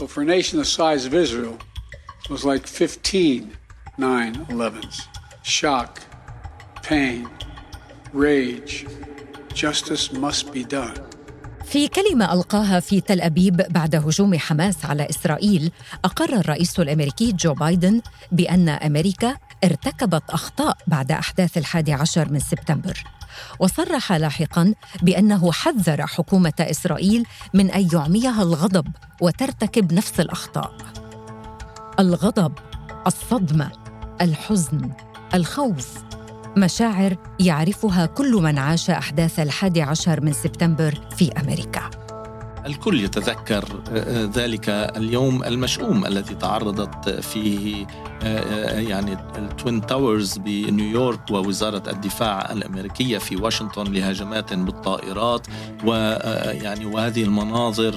So for a nation the size of Israel, it was like 15 9-11s. Shock, pain, rage. Justice must be done. في كلمة ألقاها في تل أبيب بعد هجوم حماس على إسرائيل أقر الرئيس الأمريكي جو بايدن بأن أمريكا ارتكبت أخطاء بعد أحداث الحادي عشر من سبتمبر وصرح لاحقا بأنه حذر حكومة إسرائيل من أن يعميها الغضب وترتكب نفس الأخطاء. الغضب الصدمة الحزن الخوف مشاعر يعرفها كل من عاش أحداث الحادي عشر من سبتمبر في أمريكا. الكل يتذكر آه، آه، ذلك اليوم المشؤوم الذي تعرضت فيه آه، يعني ال Twin Towers بنيويورك ووزارة الدفاع الأمريكية في واشنطن لهجمات بالطائرات. ويعني وهذه المناظر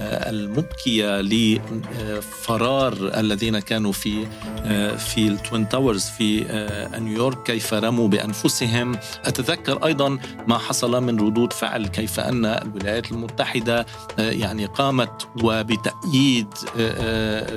المبكية لفرار الذين كانوا في في ال Twin Towers في نيويورك كيف رموا بأنفسهم. أتذكر أيضا ما حصل من ردود فعل كيف أن الولايات المتحدة يعني قامت وبتأييد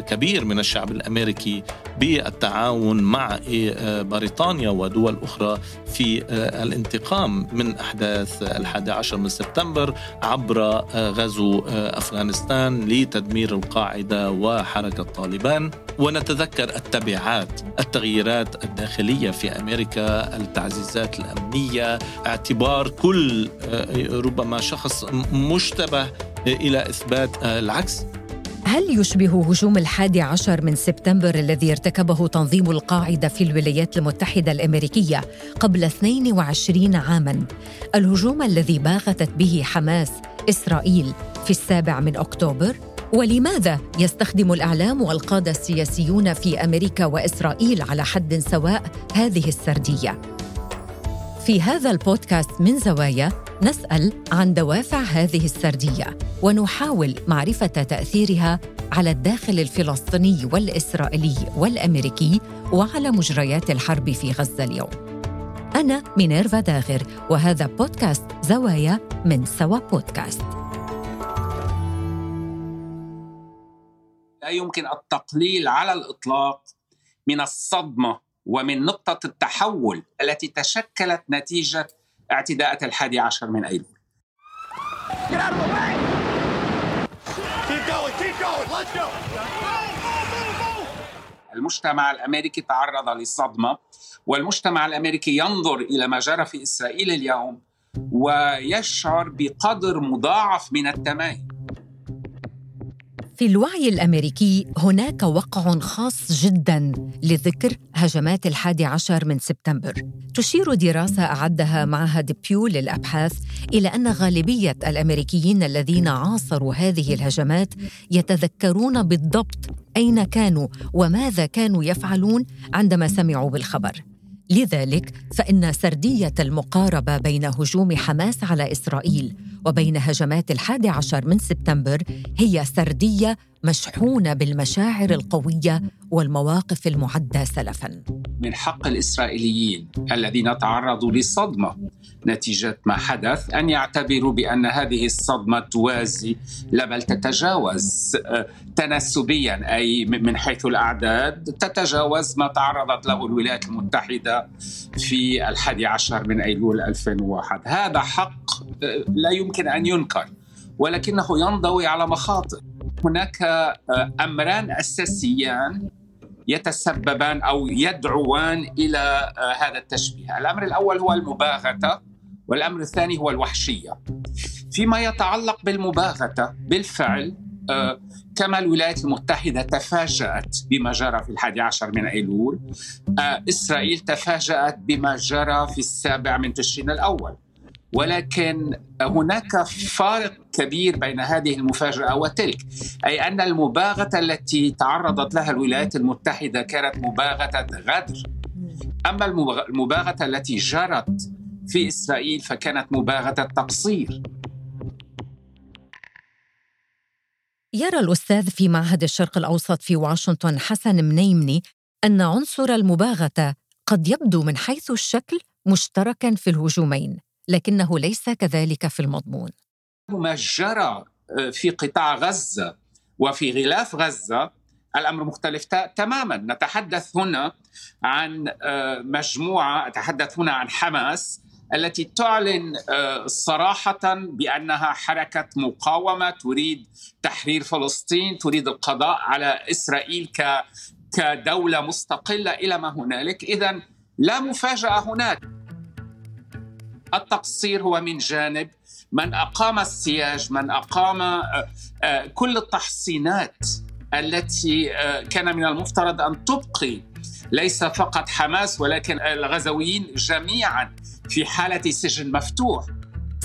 كبير من الشعب الأمريكي بالتعاون مع بريطانيا ودول أخرى في الانتقام من أحداث الحادي عشر من سبتمبر عبر غزو أفغانستان. أفغانستان لتدمير القاعدة وحركة طالبان ونتذكر التبعات التغييرات الداخلية في أمريكا التعزيزات الأمنية اعتبار كل آه، ربما شخص مشتبه إلى إثبات العكس. هل يشبه هجوم الحادي عشر من سبتمبر الذي ارتكبه تنظيم القاعدة في الولايات المتحدة الأمريكية قبل 22 عاماً؟ الهجوم الذي باغتت به حماس إسرائيل. في السابع من أكتوبر؟ ولماذا يستخدم الإعلام والقادة السياسيون في أمريكا وإسرائيل على حد سواء هذه السردية؟ في هذا البودكاست من زوايا نسأل عن دوافع هذه السردية ونحاول معرفة تأثيرها على الداخل الفلسطيني والإسرائيلي والأمريكي وعلى مجريات الحرب في غزة اليوم. أنا مينيرفا داغر وهذا بودكاست زوايا من سوا بودكاست. يمكن التقليل على الإطلاق من الصدمة ومن نقطة التحول التي تشكلت نتيجة اعتداءات الحادي عشر من أيلول. المجتمع الأمريكي تعرض لصدمة والمجتمع الأمريكي ينظر إلى ما جرى في إسرائيل اليوم ويشعر بقدر مضاعف من التماهي في الوعي الأمريكي هناك وقع خاص جدا لذكر هجمات الحادي عشر من سبتمبر. تشير دراسة أعدها معهد بيو للأبحاث إلى أن غالبية الأمريكيين الذين عاصروا هذه الهجمات يتذكرون بالضبط أين كانوا وماذا كانوا يفعلون عندما سمعوا بالخبر. لذلك فإن سردية المقاربة بين هجوم حماس على إسرائيل وبين هجمات الحادي عشر من سبتمبر هي سردية مشحونة بالمشاعر القوية والمواقف المعدة سلفاً. من حق الإسرائيليين الذين تعرضوا لصدمة نتيجة ما حدث أن يعتبروا بأن هذه الصدمة توازي لا بل تتجاوز آه، تناسبيا أي من حيث الأعداد تتجاوز ما تعرضت له الولايات المتحدة في الحادي عشر من أيلول 2001 هذا حق آه، لا يمكن أن ينكر ولكنه ينضوي على مخاطر. هناك آه، أمران أساسيان يتسببان أو يدعوان إلى آه، هذا التشبيه، الأمر الأول هو المباغتة والأمر الثاني هو الوحشية. فيما يتعلق بالمباغتة بالفعل آه، كما الولايات المتحدة تفاجأت بما جرى في الحادي عشر من أيلول آه، إسرائيل تفاجأت بما جرى في السابع من تشرين الأول ولكن هناك فارق كبير بين هذه المفاجأة وتلك أي أن المباغتة التي تعرضت لها الولايات المتحدة كانت مباغتة غدر. أما المباغتة التي جرت في إسرائيل فكانت مباغتة تقصير. يرى الأستاذ في معهد الشرق الأوسط في واشنطن حسن منيمني أن عنصر المباغتة قد يبدو من حيث الشكل مشتركا في الهجومين. لكنه ليس كذلك في المضمون. ما جرى آه، في قطاع غزة وفي غلاف غزة. الأمر مختلف تماما. نتحدث هنا عن آه، مجموعة أتحدث هنا عن حماس التي تعلن آه، صراحة بأنها حركة مقاومة تريد تحرير فلسطين تريد القضاء على إسرائيل ك كدولة مستقلة إلى ما هنالك. إذا لا مفاجأة هناك. التقصير هو من جانب من أقام السياج من أقام آه، آه، كل التحصينات التي كان من المفترض أن تبقي. ليس فقط حماس ولكن الغزويين جميعا في حالة سجن مفتوح.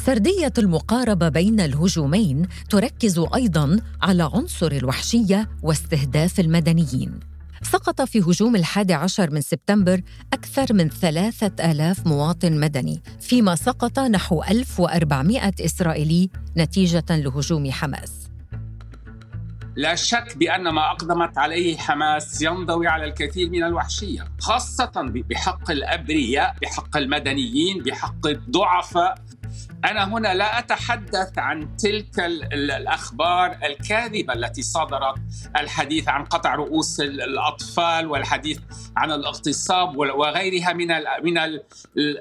سردية المقاربة بين الهجومين تركز أيضاً على عنصر الوحشية واستهداف المدنيين. سقط في هجوم الحادي عشر من سبتمبر أكثر من ثلاثة آلاف مواطن مدني فيما سقط نحو 1400 إسرائيلي نتيجة لهجوم حماس. لا شك بأن ما أقدمت عليه حماس ينضوي على الكثير من الوحشية، خاصة بحق الأبرياء، بحق المدنيين، بحق الضعفاء، أنا هنا لا أتحدث عن تلك الأخبار الكاذبة التي صدرت الحديث عن قطع رؤوس الأطفال والحديث عن الاغتصاب وغيرها من من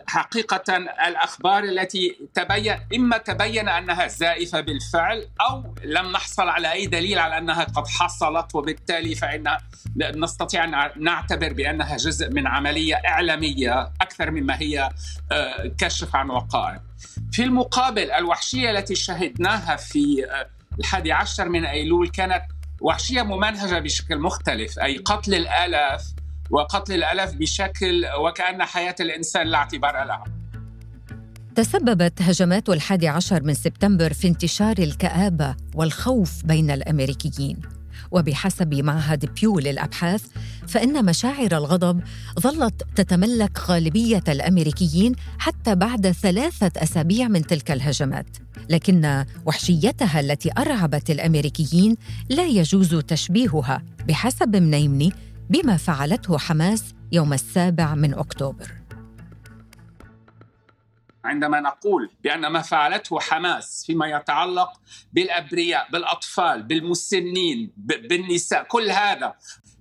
حقيقة الأخبار التي تبين إما تبين أنها زائفة بالفعل أو لم نحصل على أي دليل على أنها قد حصلت وبالتالي فإن نستطيع أن نعتبر بأنها جزء من عملية إعلامية أكثر مما هي آه، كشف عن وقائع. في المقابل الوحشية التي شهدناها في آه، الحادي عشر من أيلول كانت وحشية ممنهجة بشكل مختلف أي قتل الآلاف وقتل الآلاف بشكل وكأن حياة الإنسان لا اعتبار لها. تسببت هجمات الحادي عشر من سبتمبر في انتشار الكآبة والخوف بين الأمريكيين. وبحسب معهد بيو للأبحاث فإن مشاعر الغضب ظلت تتملك غالبية الأمريكيين حتى بعد ثلاثة أسابيع من تلك الهجمات. لكن وحشيتها التي أرعبت الأمريكيين لا يجوز تشبيهها بحسب منيمني بما فعلته حماس يوم السابع من أكتوبر. عندما نقول بأن ما فعلته حماس فيما يتعلق بالأبرياء بالأطفال بالمسنين بالنساء كل هذا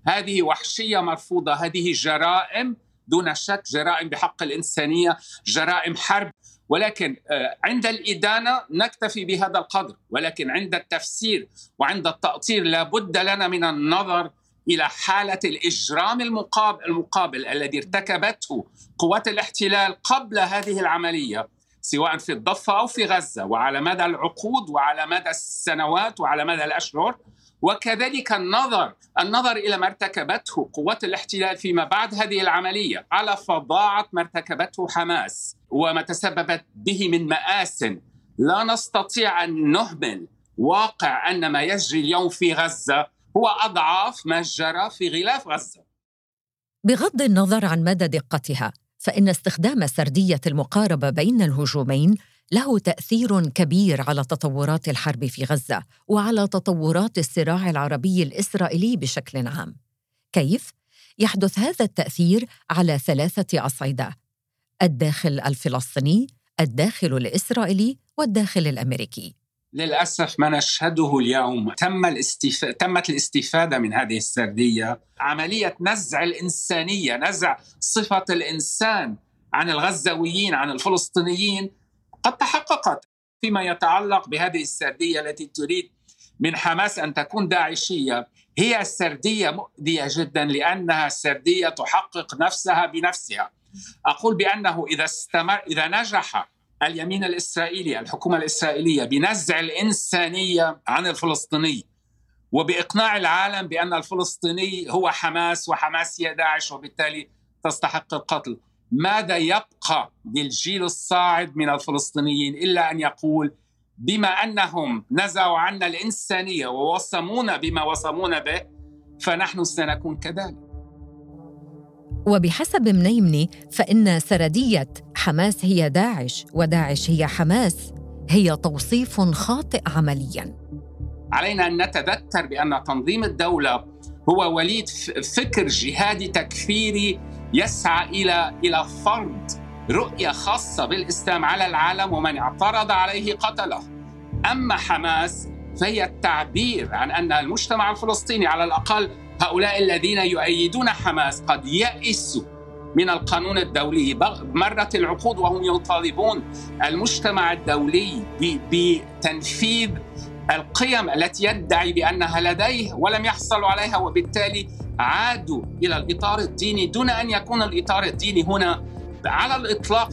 هذه وحشية مرفوضة هذه جرائم دون شك جرائم بحق الإنسانية جرائم حرب. ولكن آه، عند الإدانة نكتفي بهذا القدر. ولكن عند التفسير وعند التأطير لابد لنا من النظر إلى حالة الإجرام المقابل, المقابل الذي ارتكبته قوات الاحتلال قبل هذه العملية سواء في الضفة أو في غزة وعلى مدى العقود وعلى مدى السنوات وعلى مدى الأشهر. وكذلك النظر النظر إلى ما ارتكبته قوات الاحتلال فيما بعد هذه العملية على فظاعة ما ارتكبته حماس وما تسببت به من مآسٍ. لا نستطيع أن نهمل واقع أن ما يجري اليوم في غزة هو أضعاف ما جرى في غلاف غزة بغض النظر عن مدى دقتها فإن استخدام سردية المقاربة بين الهجومين له تأثير كبير على تطورات الحرب في غزة وعلى تطورات الصراع العربي الإسرائيلي بشكل عام. كيف؟ يحدث هذا التأثير على ثلاثة أصعدة: الداخل الفلسطيني، الداخل الإسرائيلي والداخل الأمريكي. للأسف ما نشهده اليوم. تم الاستف... تمت الاستفادة من هذه السردية. عملية نزع الإنسانية نزع صفة الإنسان عن الغزاويين عن الفلسطينيين. قد تحققت فيما يتعلق بهذه السردية التي تريد من حماس أن تكون داعشية. هي سردية مؤذية جدا لأنها سردية تحقق نفسها بنفسها. أقول بأنه إذا استمر إذا نجح اليمين الإسرائيلي الحكومة الإسرائيلية بنزع الإنسانية عن الفلسطيني وبإقناع العالم بأن الفلسطيني هو حماس وحماس هي داعش وبالتالي تستحق القتل. ماذا يبقى للجيل الصاعد من الفلسطينيين إلا أن يقول بما أنهم نزعوا عنا الإنسانية ووصمونا بما وصمونا به فنحن سنكون كذلك؟ وبحسب منيمني فإن سردية حماس هي داعش وداعش هي حماس هي توصيف خاطئ عمليا. علينا أن نتذكر بأن تنظيم الدولة هو وليد فكر جهادي تكفيري يسعى إلى إلى فرض رؤية خاصة بالإسلام على العالم ومن اعترض عليه قتله. أما حماس فهي التعبير عن أن المجتمع الفلسطيني على الأقل هؤلاء الذين يؤيدون حماس قد يئسوا من القانون الدولي مرت العقود وهم يطالبون المجتمع الدولي بتنفيذ القيم التي يدعي بأنها لديه ولم يحصلوا عليها وبالتالي عادوا إلى الإطار الديني دون أن يكون الإطار الديني هنا على الإطلاق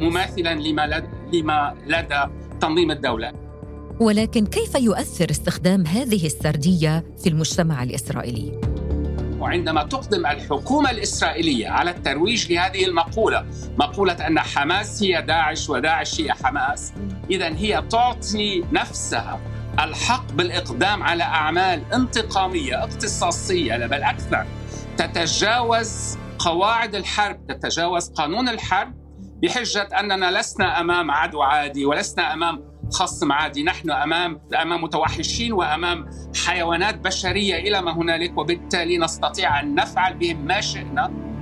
مماثلا لما لما لدى تنظيم الدولة. ولكن كيف يؤثر استخدام هذه السردية في المجتمع الإسرائيلي؟ وعندما تقدم الحكومة الإسرائيلية على الترويج لهذه المقولة، مقولة أن حماس هي داعش وداعش هي حماس، اذا هي تعطي نفسها الحق بالإقدام على أعمال انتقامية اختصاصيه بل أكثر تتجاوز قواعد الحرب تتجاوز قانون الحرب بحجة أننا لسنا أمام عدو عادي ولسنا أمام خصم عادي. نحن أمام أمام متوحشين وأمام حيوانات بشرية إلى ما هنالك وبالتالي نستطيع أن نفعل بهم ما شئنا.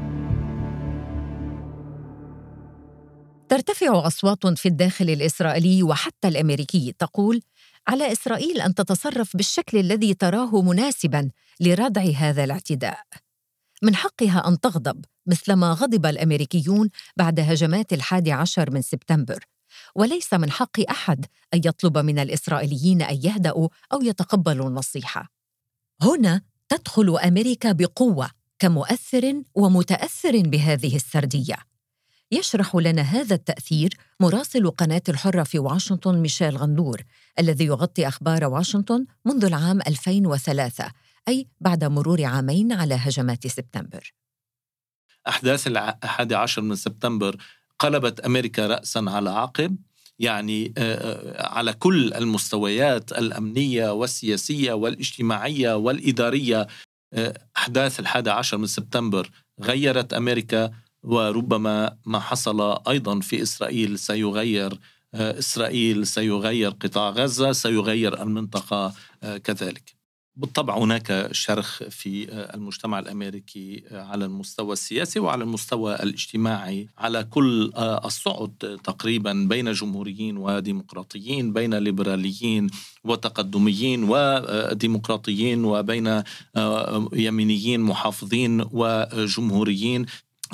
ترتفع أصوات في الداخل الإسرائيلي وحتى الأمريكي تقول على إسرائيل أن تتصرف بالشكل الذي تراه مناسبا لردع هذا الاعتداء. من حقها أن تغضب مثلما غضب الأمريكيون بعد هجمات الحادي عشر من سبتمبر. وليس من حق أحد أن يطلب من الإسرائيليين أن يهدأوا أو يتقبلوا النصيحة. هنا تدخل أمريكا بقوة كمؤثر ومتأثر بهذه السردية. يشرح لنا هذا التأثير مراسل قناة الحرة في واشنطن ميشيل غندور الذي يغطي أخبار واشنطن منذ العام 2003 أي بعد مرور عامين على هجمات سبتمبر. أحداث الحادي عشر من سبتمبر قلبت أمريكا رأسا على عقب. يعني على كل المستويات الأمنية والسياسية والاجتماعية والإدارية. أحداث الحادي عشر من سبتمبر غيرت أمريكا وربما ما حصل أيضا في إسرائيل سيغير آه، إسرائيل سيغير قطاع غزة سيغير المنطقة آه، كذلك. بالطبع هناك شرخ في آه، المجتمع الأمريكي على المستوى السياسي وعلى المستوى الاجتماعي. على كل الصعد تقريبا بين جمهوريين وديمقراطيين بين ليبراليين وتقدميين وديمقراطيين وبين يمينيين محافظين وجمهوريين.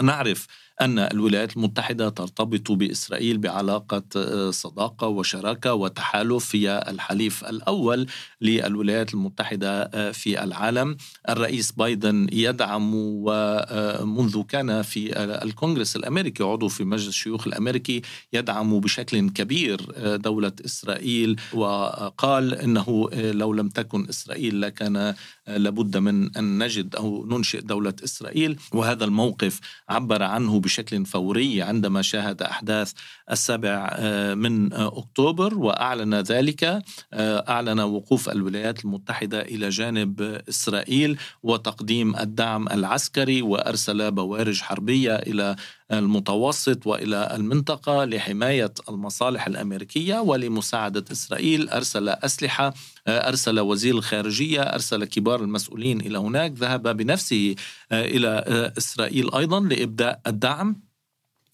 نعرف أن الولايات المتحدة ترتبط بإسرائيل بعلاقة آه، صداقة وشراكة وتحالف هي الحليف الأول للولايات المتحدة آه، في العالم. الرئيس بايدن يدعم ومنذ آه، كان في الكونغرس الأمريكي عضو في مجلس الشيوخ الأمريكي يدعم بشكل كبير دولة إسرائيل وقال أنه لو لم تكن إسرائيل لكان لابد من أن نجد أو ننشئ دولة إسرائيل. وهذا الموقف عبر عنه بشكل فوري عندما شاهد أحداث السابع آه، من آه، أكتوبر. وأعلن ذلك آه، أعلن وقوف الولايات المتحدة إلى جانب إسرائيل وتقديم الدعم العسكري وأرسل بوارج حربية إلى المتوسط وإلى المنطقة لحماية المصالح الأمريكية ولمساعدة إسرائيل أرسل أسلحة أرسل وزير الخارجية أرسل كبار المسؤولين إلى هناك ذهب بنفسه إلى إسرائيل أيضا لإبداء الدعم.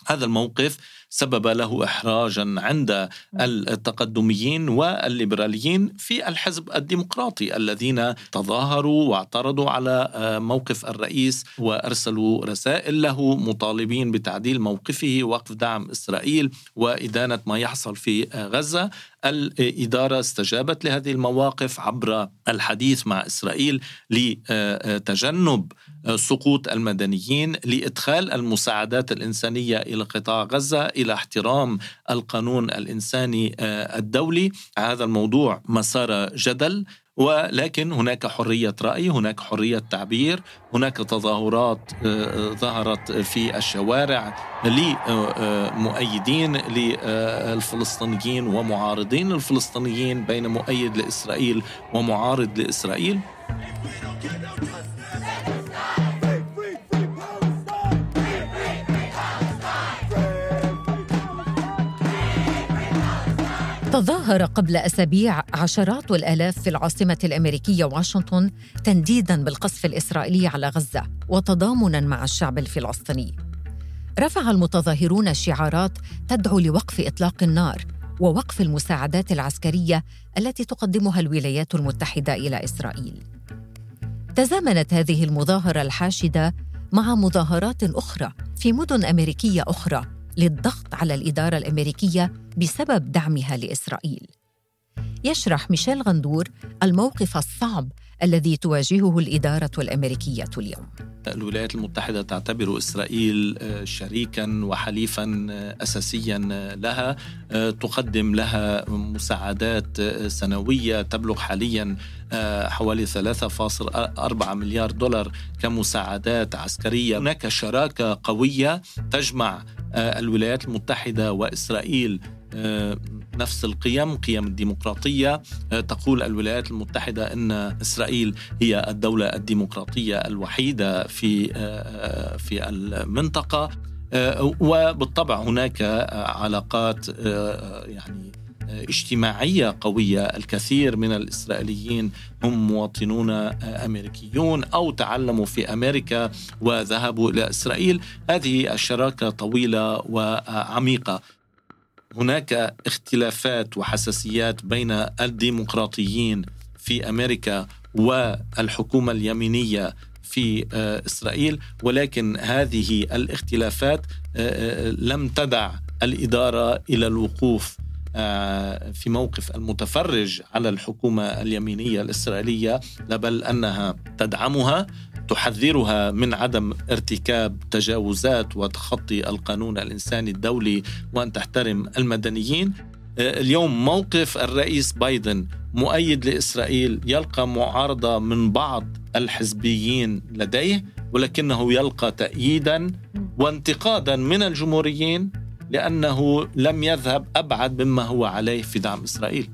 هذا الموقف سبب له احراجا عند التقدميين والليبراليين في الحزب الديمقراطي الذين تظاهروا واعترضوا على آه، موقف الرئيس وأرسلوا رسائل له مطالبين بتعديل موقفه وقف دعم إسرائيل وإدانة ما يحصل في آه، غزة. الإدارة استجابت لهذه المواقف عبر الحديث مع إسرائيل لتجنب سقوط المدنيين لإدخال المساعدات الإنسانية إلى قطاع غزة إلى احترام القانون الإنساني آه، الدولي. هذا الموضوع مسار جدل ولكن هناك حرية رأي هناك حرية تعبير هناك تظاهرات آه، آه، ظهرت في الشوارع لمؤيدين للفلسطينيين ومعارضين الفلسطينيين بين مؤيد لإسرائيل ومعارض لإسرائيل. تظاهر قبل أسابيع عشرات الالاف في العاصمة الأمريكية واشنطن تنديدا بالقصف الإسرائيلي على غزة وتضامنا مع الشعب الفلسطيني. رفع المتظاهرون شعارات تدعو لوقف إطلاق النار ووقف المساعدات العسكرية التي تقدمها الولايات المتحدة إلى إسرائيل تزامنت هذه المظاهرة الحاشدة مع مظاهرات أخرى في مدن أمريكية أخرى للضغط على الإدارة الأمريكية بسبب دعمها لإسرائيل. يشرح ميشيل غندور الموقف الصعب الذي تواجهه الإدارة الأمريكية اليوم. الولايات المتحدة تعتبر إسرائيل آه، شريكا وحليفا آه، أساسيا آه، لها تقدم لها مساعدات سنوية تبلغ حاليا حوالي 3.4 مليار دولار كمساعدات عسكرية. هناك شراكة قوية تجمع الولايات المتحدة وإسرائيل نفس القيم قيم الديمقراطية. تقول الولايات المتحدة أن إسرائيل هي الدولة الديمقراطية الوحيدة في في المنطقة. وبالطبع هناك علاقات يعني اجتماعية قوية، الكثير من الإسرائيليين هم مواطنون أمريكيون أو تعلموا في أمريكا وذهبوا إلى إسرائيل، هذه الشراكة طويلة وعميقة. هناك اختلافات وحساسيات بين الديمقراطيين في أمريكا والحكومة اليمينية في آه، إسرائيل ولكن هذه الاختلافات آه، آه، لم تدع الإدارة إلى الوقوف. في موقف المتفرج على الحكومة اليمينية الإسرائيلية بل أنها تدعمها تحذرها من عدم ارتكاب تجاوزات وتخطي القانون الإنساني الدولي وأن تحترم المدنيين. اليوم موقف الرئيس بايدن مؤيد لإسرائيل يلقى معارضة من بعض الحزبيين لديه ولكنه يلقى تأييدا وانتقادا من الجمهوريين لأنه لم يذهب أبعد مما هو عليه في دعم إسرائيل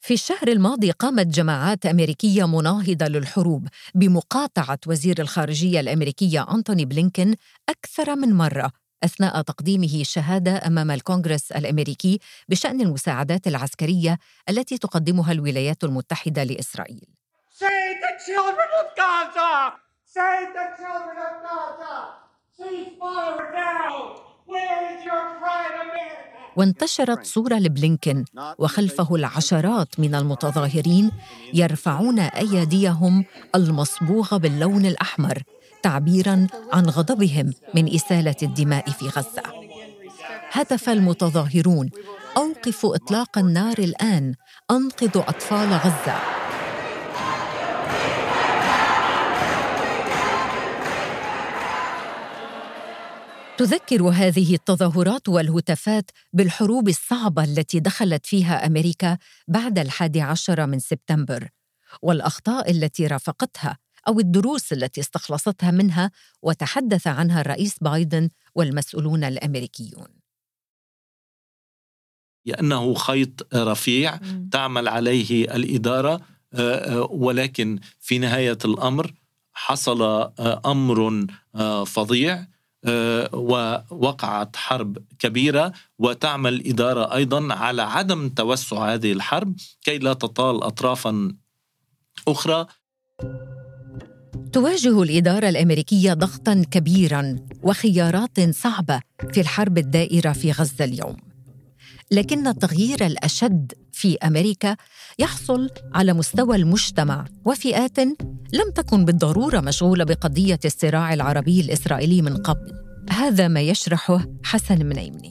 في الشهر الماضي قامت جماعات أمريكية مناهضة للحروب بمقاطعة وزير الخارجية الأمريكية أنتوني بلينكن أكثر من مرة أثناء تقديمه شهادة أمام الكونغرس الأمريكي بشأن المساعدات العسكرية التي تقدمها الولايات المتحدة لإسرائيل. Save the children of Gaza! Cease fire now! Where is your pride, America? وانتشرت صورة لبلينكن وخلفه العشرات من المتظاهرين يرفعون أيديهم المصبوغة باللون الأحمر تعبيرا عن غضبهم من إسالة الدماء في غزة هتف المتظاهرون أوقفوا إطلاق النار الآن أنقذوا أطفال غزة تذكر هذه التظاهرات والهتافات بالحروب الصعبة التي دخلت فيها أمريكا بعد الحادي عشر من سبتمبر والأخطاء التي رافقتها أو الدروس التي استخلصتها منها وتحدث عنها الرئيس بايدن والمسؤولون الأمريكيون. لأنه خيط رفيع تعمل عليه الإدارة آه، آه، ولكن في نهاية الأمر حصل آه، أمر فظيع. ووقعت حرب كبيرة وتعمل الاداره أيضا على عدم توسع هذه الحرب كي لا تطال اطرافا أخرى. تواجه الإدارة الأمريكية ضغطا كبيرا وخيارات صعبة في الحرب الدائرة في غزة اليوم. لكن التغيير الأشد في أمريكا يحصل على مستوى المجتمع وفئات لم تكن بالضرورة مشغولة بقضية الصراع العربي الإسرائيلي من قبل. هذا ما يشرحه حسن منيمني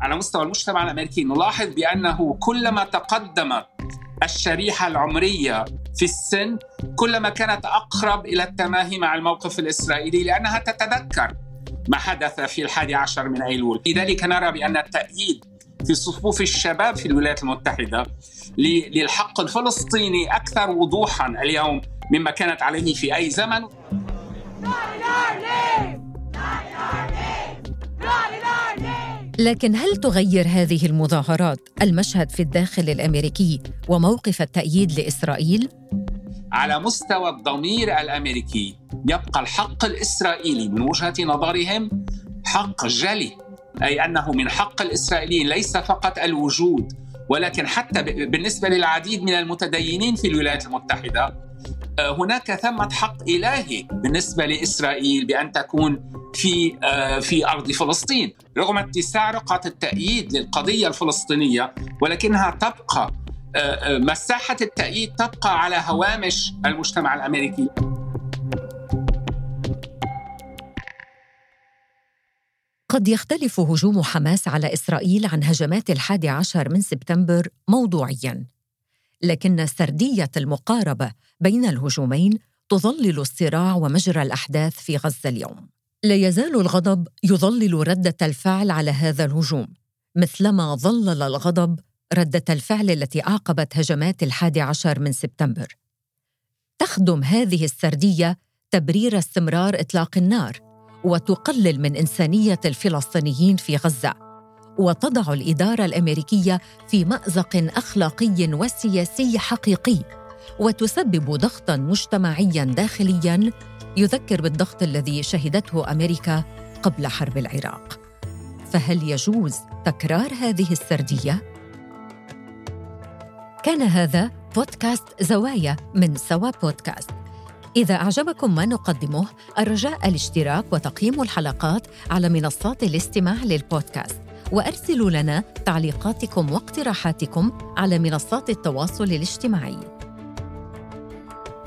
على مستوى المجتمع الأمريكي نلاحظ بأنه كلما تقدمت الشريحة العمرية في السن كلما كانت أقرب إلى التماهي مع الموقف الإسرائيلي لأنها تتذكر ما حدث في الحادي عشر من أيلول. لذلك نرى بأن التأييد في صفوف الشباب في الولايات المتحدة للحق الفلسطيني أكثر وضوحا اليوم مما كانت عليه في أي زمن لكن هل تغير هذه المظاهرات المشهد في الداخل الأمريكي وموقف التأييد لإسرائيل؟ على مستوى الضمير الأمريكي يبقى الحق الإسرائيلي من وجهة نظرهم حق جلي أي أنه من حق الإسرائيليين ليس فقط الوجود ولكن حتى بالنسبة للعديد من المتدينين في الولايات المتحدة آه، هناك ثمة حق إلهي بالنسبة لإسرائيل بأن تكون في آه، في أرض فلسطين. رغم اتساع رقعة التأييد للقضية الفلسطينية ولكنها تبقى آه، مساحة التأييد تبقى على هوامش المجتمع الأمريكي. قد يختلف هجوم حماس على إسرائيل عن هجمات الحادي عشر من سبتمبر موضوعياً. لكن سردية المقاربة بين الهجومين تظلل الصراع ومجرى الأحداث في غزة اليوم. لا يزال الغضب يظلل ردة الفعل على هذا الهجوم مثلما ظلل الغضب ردة الفعل التي أعقبت هجمات الحادي عشر من سبتمبر. تخدم هذه السردية تبرير استمرار إطلاق النار وتقلل من إنسانية الفلسطينيين في غزة وتضع الإدارة الأمريكية في مأزق أخلاقي وسياسي حقيقي وتسبب ضغطا مجتمعيا داخليا يذكر بالضغط الذي شهدته أمريكا قبل حرب العراق. فهل يجوز تكرار هذه السردية؟ كان هذا بودكاست زوايا من سوا بودكاست. إذا أعجبكم ما نقدمه الرجاء الاشتراك وتقييم الحلقات على منصات الاستماع للبودكاست. وأرسلوا لنا تعليقاتكم واقتراحاتكم على منصات التواصل الاجتماعي.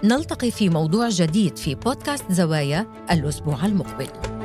نلتقي في موضوع جديد في بودكاست زوايا الأسبوع المقبل.